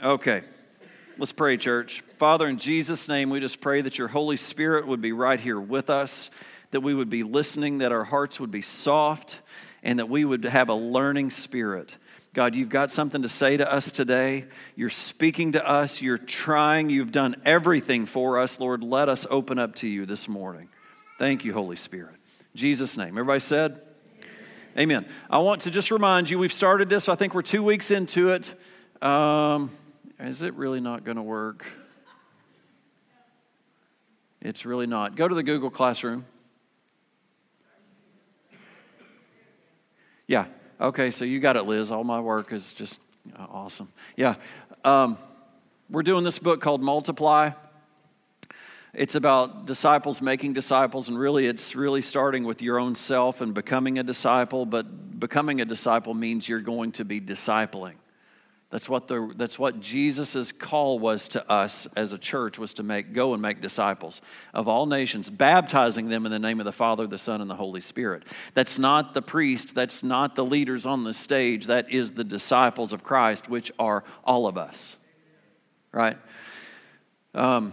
Okay, let's pray, church. Father, in Jesus' name, we just pray that your Holy Spirit would be right here with us, that we would be listening, that our hearts would be soft, and that we would have a learning spirit. God, you've got something to say to us today. You're speaking to us. You're trying. You've done everything for us. Lord, let us open up to you this morning. Thank you, Holy Spirit. In Jesus' name. Everybody said? Amen. I want to just remind you, we've started this. I think we're two weeks into it. Um, is it really not going to work? It's really not. Go to the Google Classroom. Yeah. Okay, so you got it, Liz. All my work is just awesome. Yeah. Um, we're doing this book called Multiply. It's about disciples making disciples, and really, it's really starting with your own self and becoming a disciple. But becoming a disciple means you're going to be discipling. That's what, the, that's what Jesus' call was to us as a church was to make go and make disciples of all nations, baptizing them in the name of the Father, the Son, and the Holy Spirit. That's not the priest, that's not the leaders on the stage, that is the disciples of Christ, which are all of us. Right? Um,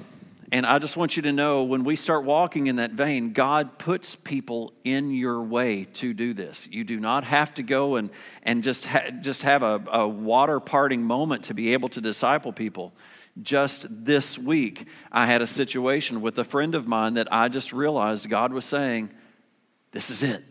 and I just want you to know when we start walking in that vein, God puts people in your way to do this. You do not have to go and, and just, ha- just have a, a water parting moment to be able to disciple people. Just this week, I had a situation with a friend of mine that I just realized God was saying, This is it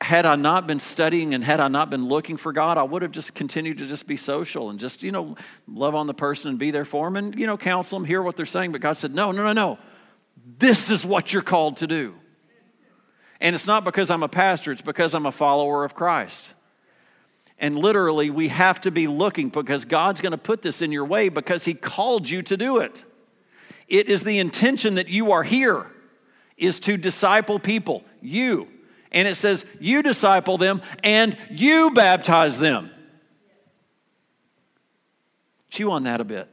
had I not been studying and had I not been looking for God, I would have just continued to just be social and just, you know, love on the person and be there for them and, you know, counsel them, hear what they're saying. But God said, no, no, no, no. This is what you're called to do. And it's not because I'm a pastor, it's because I'm a follower of Christ. And literally, we have to be looking because God's going to put this in your way because He called you to do it. It is the intention that you are here, is to disciple people. You, and it says, You disciple them and you baptize them. Chew on that a bit.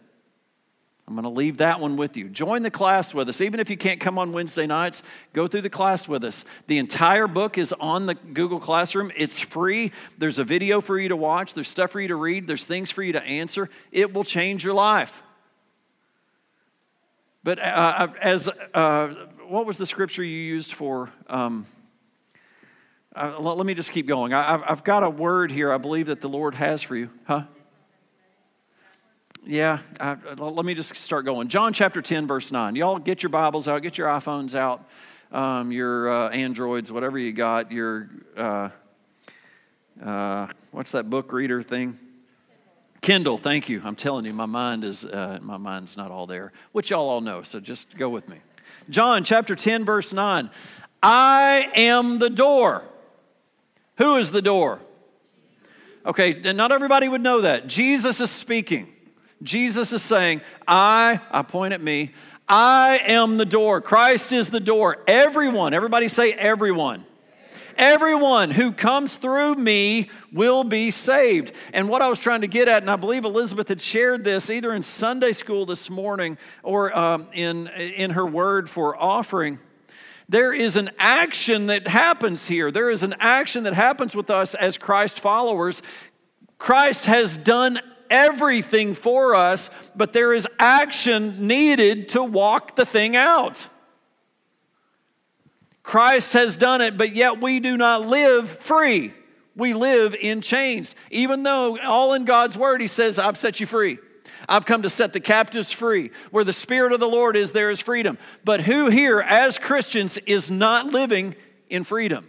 I'm going to leave that one with you. Join the class with us. Even if you can't come on Wednesday nights, go through the class with us. The entire book is on the Google Classroom. It's free. There's a video for you to watch, there's stuff for you to read, there's things for you to answer. It will change your life. But uh, uh as uh, what was the scripture you used for? Um, uh, let me just keep going. I, have got a word here I believe that the Lord has for you. Huh? Yeah, I, let me just start going. John chapter 10, verse 9. Y'all get your Bibles out, get your iPhones out, um, your uh, Androids, whatever you got, your, uh, uh, what's that book reader thing? Kindle, thank you. I'm telling you, my mind is, uh, my mind's not all there, which y'all all know, so just go with me. John chapter 10, verse 9. I am the door. Who is the door? Okay, not everybody would know that. Jesus is speaking. Jesus is saying, I, I point at me, I am the door. Christ is the door. Everyone, everybody say everyone. Everyone who comes through me will be saved. And what I was trying to get at, and I believe Elizabeth had shared this either in Sunday school this morning or um, in, in her word for offering there is an action that happens here. There is an action that happens with us as Christ followers. Christ has done everything for us, but there is action needed to walk the thing out. Christ has done it, but yet we do not live free. We live in chains. Even though all in God's word, He says, I've set you free. I've come to set the captives free. Where the Spirit of the Lord is, there is freedom. But who here, as Christians, is not living in freedom?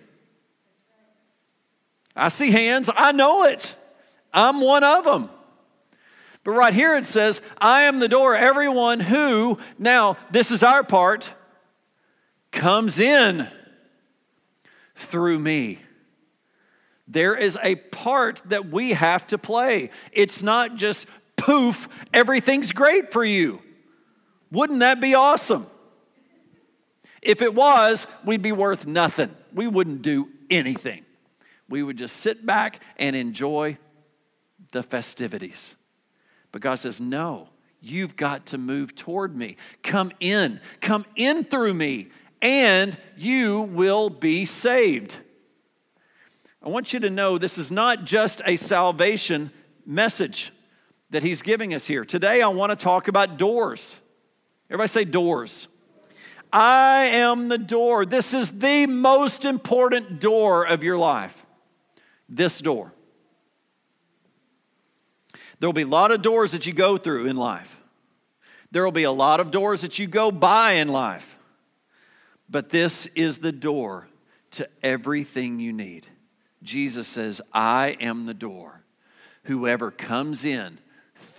I see hands, I know it. I'm one of them. But right here it says, I am the door. Everyone who, now, this is our part, comes in through me. There is a part that we have to play. It's not just poof, everything's great for you. Wouldn't that be awesome? If it was, we'd be worth nothing. We wouldn't do anything. We would just sit back and enjoy the festivities. But God says, No, you've got to move toward me. Come in, come in through me, and you will be saved. I want you to know this is not just a salvation message that he's giving us here. Today, I want to talk about doors. Everybody say doors. I am the door. This is the most important door of your life. This door. There will be a lot of doors that you go through in life. There will be a lot of doors that you go by in life. But this is the door to everything you need. Jesus says, I am the door. Whoever comes in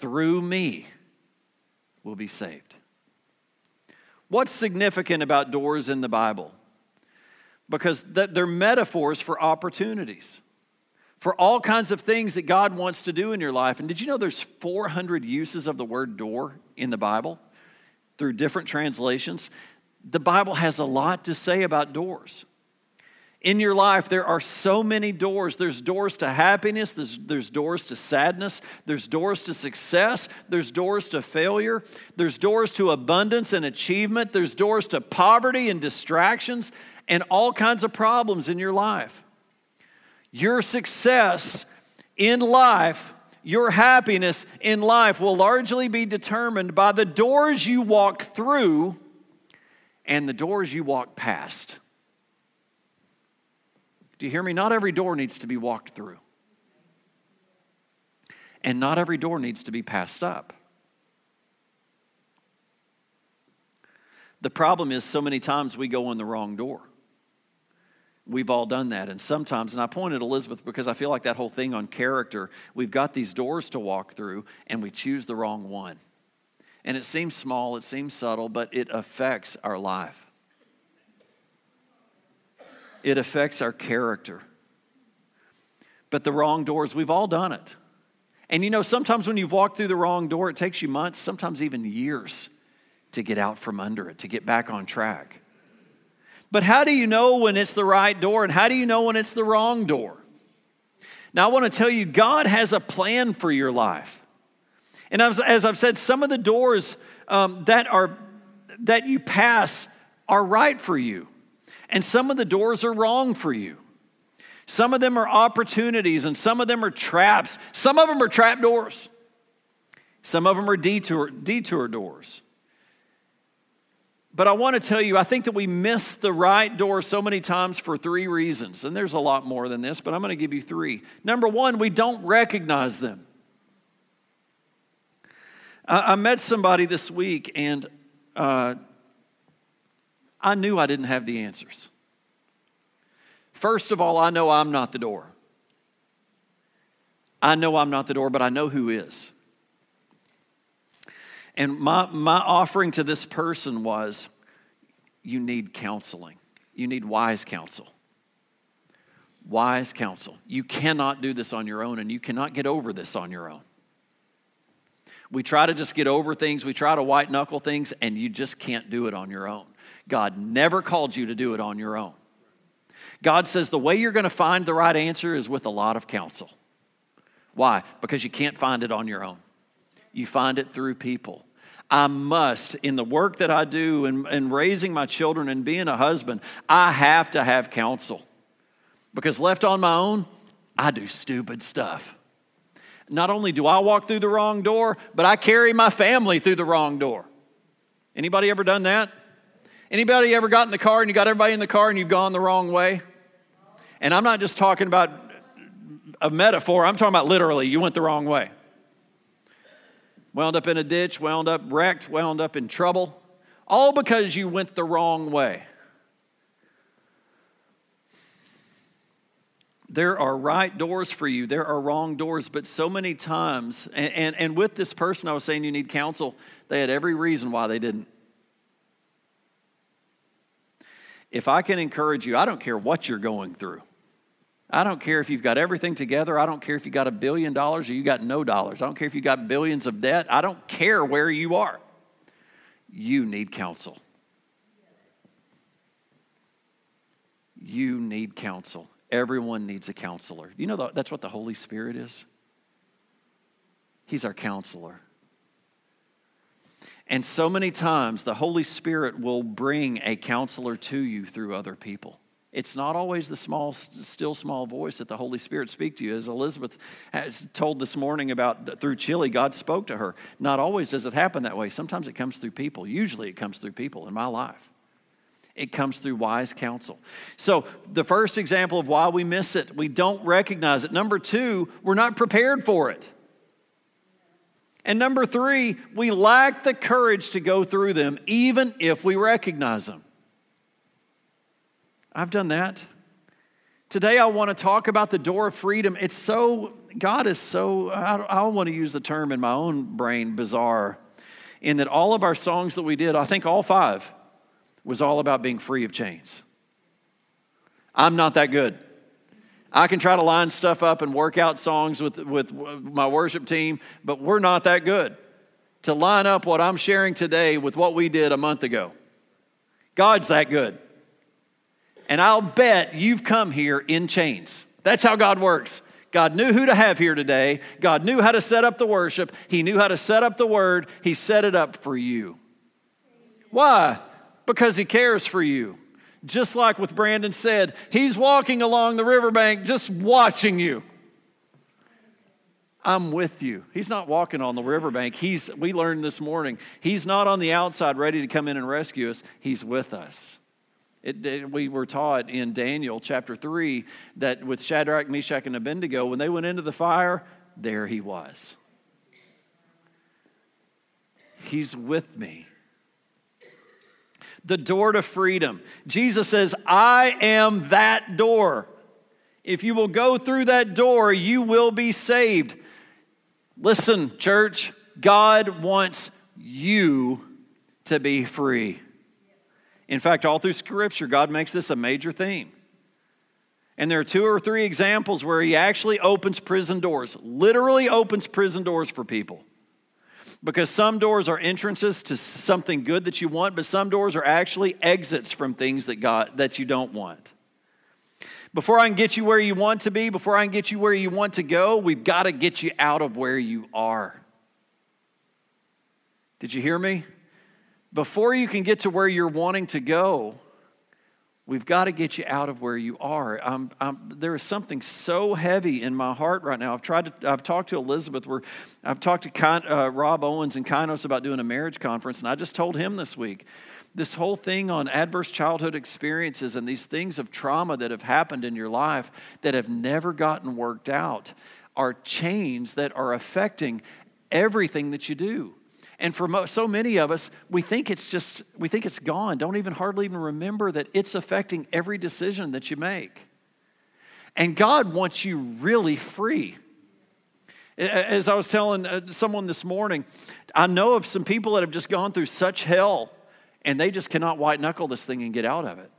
through me will be saved. What's significant about doors in the Bible? Because they're metaphors for opportunities, for all kinds of things that God wants to do in your life. And did you know there's 400 uses of the word door in the Bible through different translations? The Bible has a lot to say about doors in your life, there are so many doors. There's doors to happiness, there's, there's doors to sadness, there's doors to success, there's doors to failure, there's doors to abundance and achievement, there's doors to poverty and distractions and all kinds of problems in your life. Your success in life, your happiness in life will largely be determined by the doors you walk through and the doors you walk past. Do you hear me? Not every door needs to be walked through. And not every door needs to be passed up. The problem is, so many times we go in the wrong door. We've all done that. And sometimes, and I pointed Elizabeth because I feel like that whole thing on character, we've got these doors to walk through and we choose the wrong one. And it seems small, it seems subtle, but it affects our life it affects our character. But the wrong doors, we've all done it. And you know, sometimes when you've walked through the wrong door, it takes you months, sometimes even years to get out from under it, to get back on track. But how do you know when it's the right door and how do you know when it's the wrong door? Now, I want to tell you, God has a plan for your life. And as, as I've said, some of the doors um, that, are, that you pass are right for you. And some of the doors are wrong for you. Some of them are opportunities, and some of them are traps. Some of them are trap doors. Some of them are detour, detour doors. But I want to tell you, I think that we miss the right door so many times for three reasons. And there's a lot more than this, but I'm going to give you three. Number one, we don't recognize them. I, I met somebody this week, and uh, I knew I didn't have the answers. First of all, I know I'm not the door. I know I'm not the door, but I know who is. And my, my offering to this person was you need counseling, you need wise counsel. Wise counsel. You cannot do this on your own, and you cannot get over this on your own. We try to just get over things, we try to white knuckle things, and you just can't do it on your own. God never called you to do it on your own. God says the way you're going to find the right answer is with a lot of counsel. Why? Because you can't find it on your own. You find it through people. I must, in the work that I do and, and raising my children and being a husband, I have to have counsel. Because left on my own, I do stupid stuff. Not only do I walk through the wrong door, but I carry my family through the wrong door. Anybody ever done that? Anybody ever got in the car and you got everybody in the car and you've gone the wrong way? And I'm not just talking about a metaphor, I'm talking about literally, you went the wrong way. Wound up in a ditch, wound up wrecked, wound up in trouble, all because you went the wrong way. There are right doors for you, there are wrong doors, but so many times, and, and, and with this person I was saying you need counsel, they had every reason why they didn't. if I can encourage you, I don't care what you're going through. I don't care if you've got everything together. I don't care if you got a billion dollars or you got no dollars. I don't care if you got billions of debt. I don't care where you are. You need counsel. You need counsel. Everyone needs a counselor. You know that's what the Holy Spirit is? He's our counselor. And so many times the Holy Spirit will bring a counselor to you through other people. It's not always the small, still small voice that the Holy Spirit speak to you. As Elizabeth has told this morning about through Chile, God spoke to her. Not always does it happen that way. Sometimes it comes through people. Usually it comes through people in my life. It comes through wise counsel. So, the first example of why we miss it, we don't recognize it. Number two, we're not prepared for it. And number three, we lack the courage to go through them, even if we recognize them. I've done that. Today, I want to talk about the door of freedom. It's so, God is so, I, want to use the term in my own brain, bizarre, in that all of our songs that we did, I think all five, was all about being free of chains. I'm not that good. I can try to line stuff up and work out songs with, with my worship team, but we're not that good to line up what I'm sharing today with what we did a month ago. God's that good. And I'll bet you've come here in chains. That's how God works. God knew who to have here today. God knew how to set up the worship. He knew how to set up the word. He set it up for you. Why? Because He cares for you. Just like with Brandon said, He's walking along the riverbank just watching you. I'm with you. He's not walking on the riverbank. He's, we learned this morning, He's not on the outside ready to come in and rescue us. He's with us. It, it, we were taught in Daniel chapter 3 that with Shadrach, Meshach, and Abednego, when they went into the fire, there he was. He's with me. The door to freedom. Jesus says, I am that door. If you will go through that door, you will be saved. Listen, church, God wants you to be free. In fact, all through Scripture, God makes this a major theme. And there are two or three examples where He actually opens prison doors, literally opens prison doors for people. Because some doors are entrances to something good that you want, but some doors are actually exits from things that God that you don't want. Before I can get you where you want to be, before I can get you where you want to go, we've got to get you out of where you are. Did you hear me? before you can get to where you're wanting to go, we've got to get you out of where you are. I'm, I'm, there is something so heavy in my heart right now. I've tried to, I've talked to Elizabeth, where I've talked to uh, Rob Owens and Kainos about doing a marriage conference, and I just told him this week this whole thing on adverse childhood experiences and these things of trauma that have happened in your life that have never gotten worked out are chains that are affecting everything that you do. And for so many of us, we think it's just, we think it's gone. Don't even hardly even remember that it's affecting every decision that you make. And God wants you really free. As I was telling uh, someone this morning, I know of some people that have just gone through such hell and they just cannot white knuckle this thing and get out of it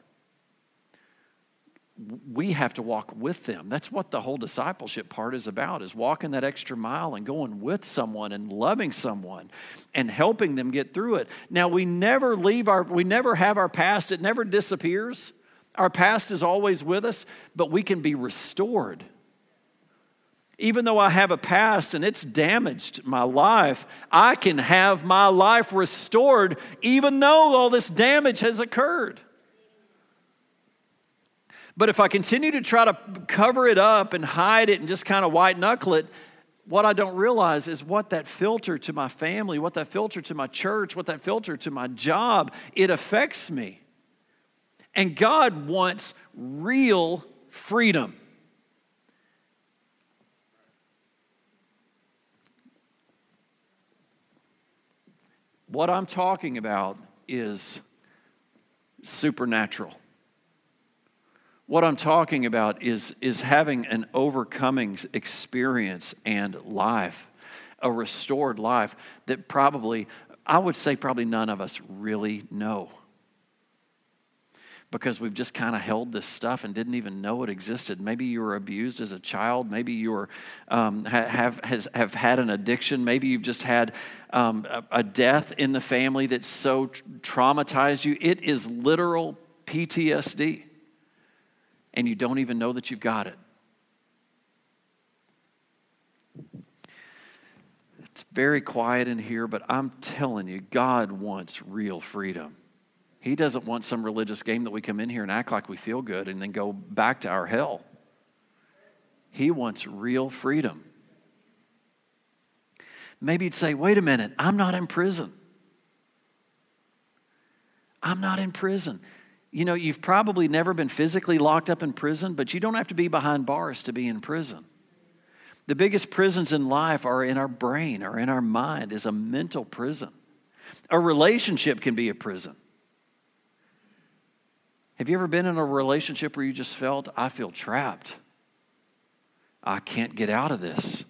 we have to walk with them. That's what the whole discipleship part is about is walking that extra mile and going with someone and loving someone and helping them get through it. Now we never leave our we never have our past. It never disappears. Our past is always with us but we can be restored. Even though I have a past and it's damaged my life, I can have my life restored even though all this damage has occurred. But if I continue to try to cover it up and hide it and just kind of white knuckle it, what I don't realize is what that filter to my family, what that filter to my church, what that filter to my job, it affects me. And God wants real freedom. What I'm talking about is supernatural. What I'm talking about is, is having an overcoming experience and life, a restored life that probably, I would say, probably none of us really know. Because we've just kind of held this stuff and didn't even know it existed. Maybe you were abused as a child. Maybe you were, um, have, has, have had an addiction. Maybe you've just had um, a, a death in the family that so traumatized you. It is literal PTSD and you don't even know that you've got it. It's very quiet in here, but I'm telling you, God wants real freedom. He doesn't want some religious game that we come in here and act like we feel good and then go back to our hell. He wants real freedom. Maybe you'd say, wait a minute, I'm not in prison. I'm not in prison. You know, you've probably never been physically locked up in prison, but you don't have to be behind bars to be in prison. The biggest prisons in life are in our brain or in our mind, is a mental prison. A relationship can be a prison. Have you ever been in a relationship where you just felt, I feel trapped? I can't get out of this.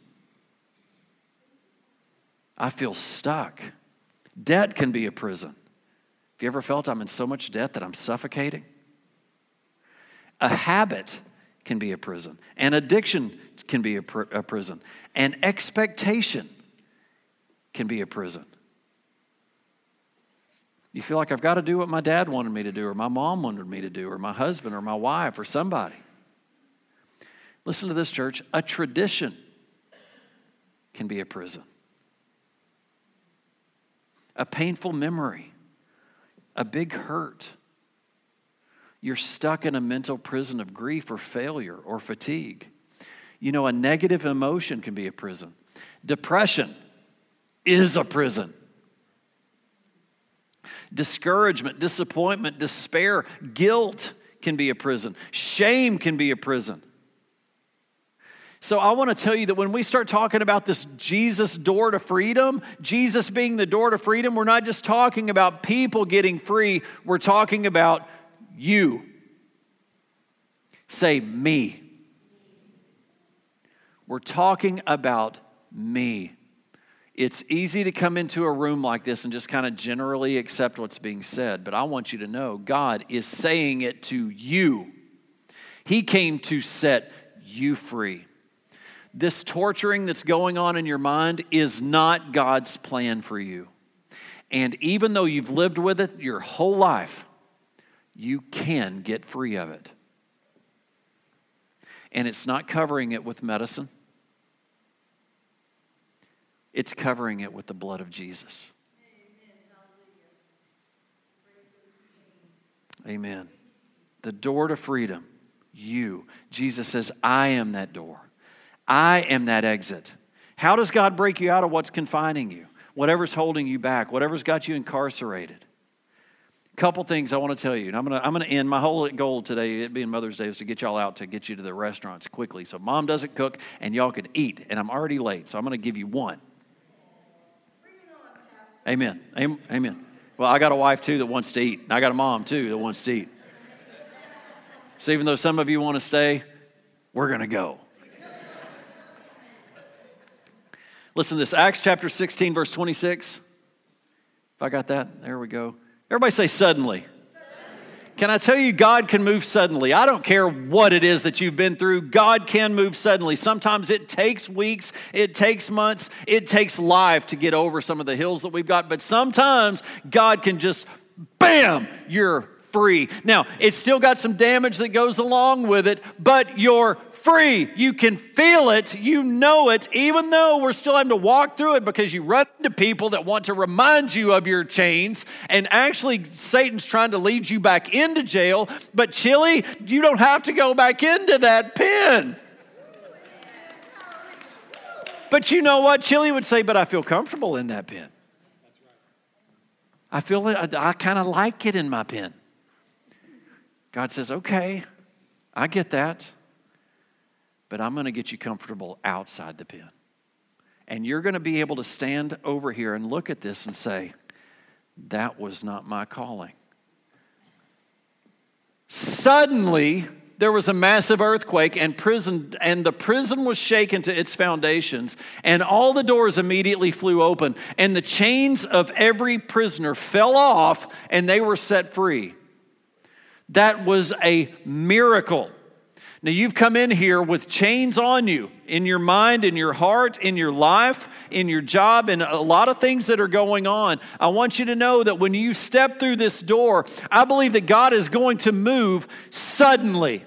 I feel stuck. Debt can be a prison. Have you ever felt I'm in so much debt that I'm suffocating? A habit can be a prison. An addiction can be a, pr- a prison. An expectation can be a prison. You feel like I've got to do what my dad wanted me to do, or my mom wanted me to do, or my husband, or my wife, or somebody. Listen to this, church. A tradition can be a prison. A painful memory, a big hurt. You're stuck in a mental prison of grief or failure or fatigue. You know, a negative emotion can be a prison. Depression is a prison discouragement, disappointment, despair, guilt can be a prison, shame can be a prison. So, I want to tell you that when we start talking about this Jesus door to freedom, Jesus being the door to freedom, we're not just talking about people getting free, we're talking about you. Say, me. We're talking about me. It's easy to come into a room like this and just kind of generally accept what's being said, but I want you to know God is saying it to you. He came to set you free. This torturing that's going on in your mind is not God's plan for you. And even though you've lived with it your whole life, you can get free of it. And it's not covering it with medicine. It's covering it with the blood of Jesus. Amen. The door to freedom, you. Jesus says, I am that door. I am that exit. How does God break you out of what's confining you? Whatever's holding you back, whatever's got you incarcerated. Couple things I want to tell you, and I'm gonna I'm gonna end my whole goal today, it being Mother's Day, is to get y'all out to get you to the restaurants quickly, so mom doesn't cook and y'all can eat. And I'm already late, so I'm gonna give you one. Amen. Amen. Well, I got a wife too that wants to eat. And I got a mom too that wants to eat. So even though some of you want to stay, we're going to go. Listen to this Acts chapter 16, verse 26. If I got that, there we go. Everybody say suddenly. Can I tell you, God can move suddenly? I don't care what it is that you've been through, God can move suddenly. Sometimes it takes weeks, it takes months, it takes life to get over some of the hills that we've got, but sometimes God can just, bam, you're free. Now, it's still got some damage that goes along with it, but you're free. You can feel it. You know it, even though we're still having to walk through it because you run into people that want to remind you of your chains. And actually, Satan's trying to lead you back into jail. But, Chili, you don't have to go back into that pen. But you know what? Chili would say, But I feel comfortable in that pen. I feel I, I kind of like it in my pen. God says, Okay, I get that but I'm going to get you comfortable outside the pen. And you're going to be able to stand over here and look at this and say, that was not my calling. Suddenly, there was a massive earthquake and prison and the prison was shaken to its foundations and all the doors immediately flew open and the chains of every prisoner fell off and they were set free that was a miracle now, you've come in here with chains on you in your mind, in your heart, in your life, in your job, and a lot of things that are going on. I want you to know that when you step through this door, I believe that God is going to move suddenly.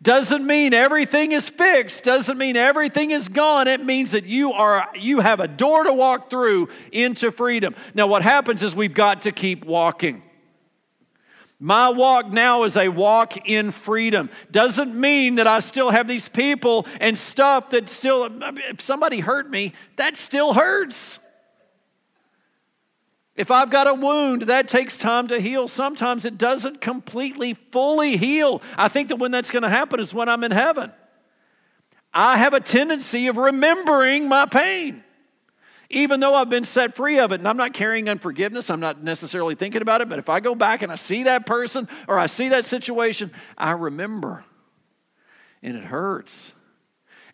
Doesn't mean everything is fixed, doesn't mean everything is gone. It means that you are you have a door to walk through into freedom. Now what happens is we've got to keep walking. My walk now is a walk in freedom. Doesn't mean that I still have these people and stuff that still, if somebody hurt me, that still hurts. If I've got a wound, that takes time to heal. Sometimes it doesn't completely, fully heal. I think that when that's going to happen is when I'm in heaven. I have a tendency of remembering my pain even though I've been set free of it and I'm not carrying unforgiveness, I'm not necessarily thinking about it, but if I go back and I see that person or I see that situation, I remember. And it hurts.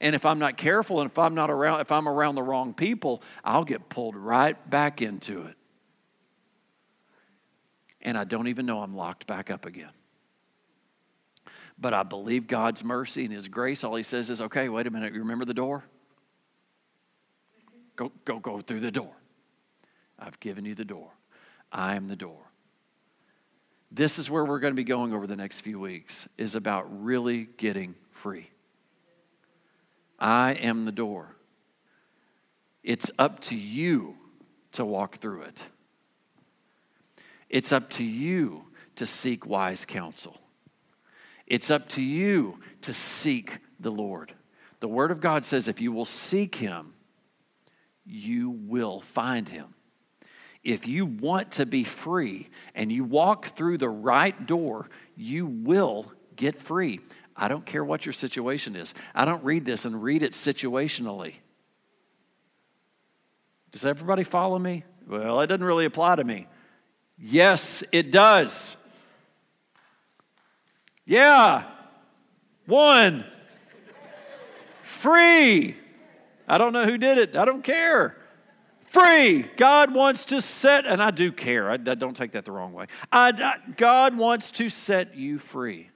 And if I'm not careful and if I'm not around if I'm around the wrong people, I'll get pulled right back into it. And I don't even know I'm locked back up again. But I believe God's mercy and his grace. All he says is, "Okay, wait a minute. You remember the door? Go, go, go through the door. I've given you the door. I am the door. This is where we're going to be going over the next few weeks is about really getting free. I am the door. It's up to you to walk through it. It's up to you to seek wise counsel. It's up to you to seek the Lord. The Word of God says if you will seek Him, you will find him. If you want to be free and you walk through the right door, you will get free. I don't care what your situation is. I don't read this and read it situationally. Does everybody follow me? Well, it doesn't really apply to me. Yes, it does. Yeah. One. Free. I don't know who did it. I don't care. Free. God wants to set, and I do care. I, I don't take that the wrong way. I, I, God wants to set you free.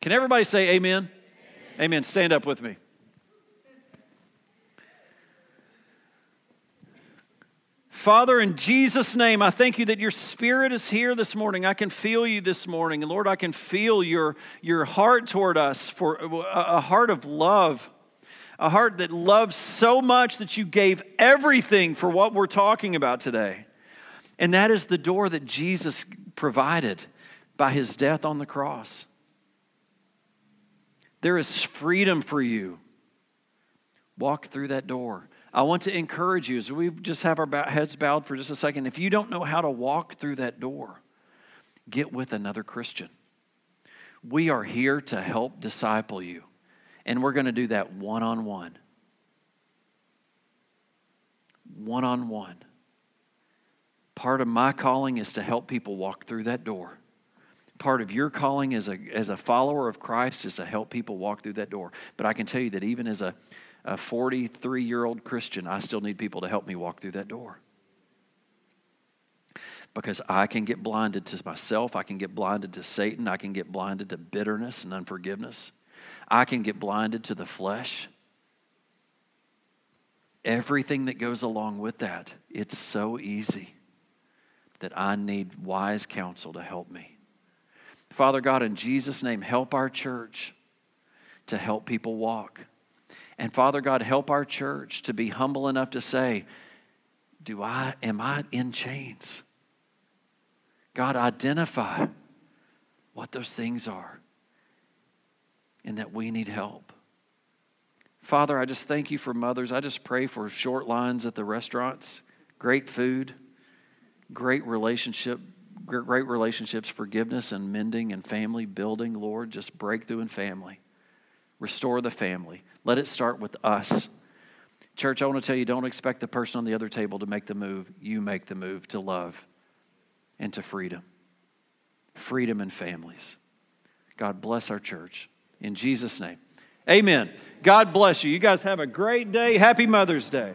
Can everybody say amen? amen? Amen. Stand up with me. Father, in Jesus' name, I thank you that your spirit is here this morning. I can feel you this morning. And Lord, I can feel your, your heart toward us for a, a heart of love a heart that loves so much that you gave everything for what we're talking about today. And that is the door that Jesus provided by his death on the cross. There is freedom for you. Walk through that door. I want to encourage you as we just have our heads bowed for just a second. If you don't know how to walk through that door, get with another Christian. We are here to help disciple you. And we're going to do that one on one. One on one. Part of my calling is to help people walk through that door. Part of your calling as a, as a follower of Christ is to help people walk through that door. But I can tell you that even as a, a 43 year old Christian, I still need people to help me walk through that door because I can get blinded to myself. I can get blinded to Satan. I can get blinded to bitterness and unforgiveness. I can get blinded to the flesh. Everything that goes along with that, it's so easy that I need wise counsel to help me. Father God, in Jesus' name, help our church to help people walk. And Father God, help our church to be humble enough to say, Do I am I in chains? God, identify what those things are and that we need help. Father, I just thank you for mothers. I just pray for short lines at the restaurants, great food, great relationship, great relationships, forgiveness and mending and family building, Lord, just breakthrough in family. Restore the family. Let it start with us. Church, I want to tell you don't expect the person on the other table to make the move. You make the move to love and to freedom. Freedom in families. God bless our church. In Jesus' name. Amen. God bless you. You guys have a great day. Happy Mother's Day.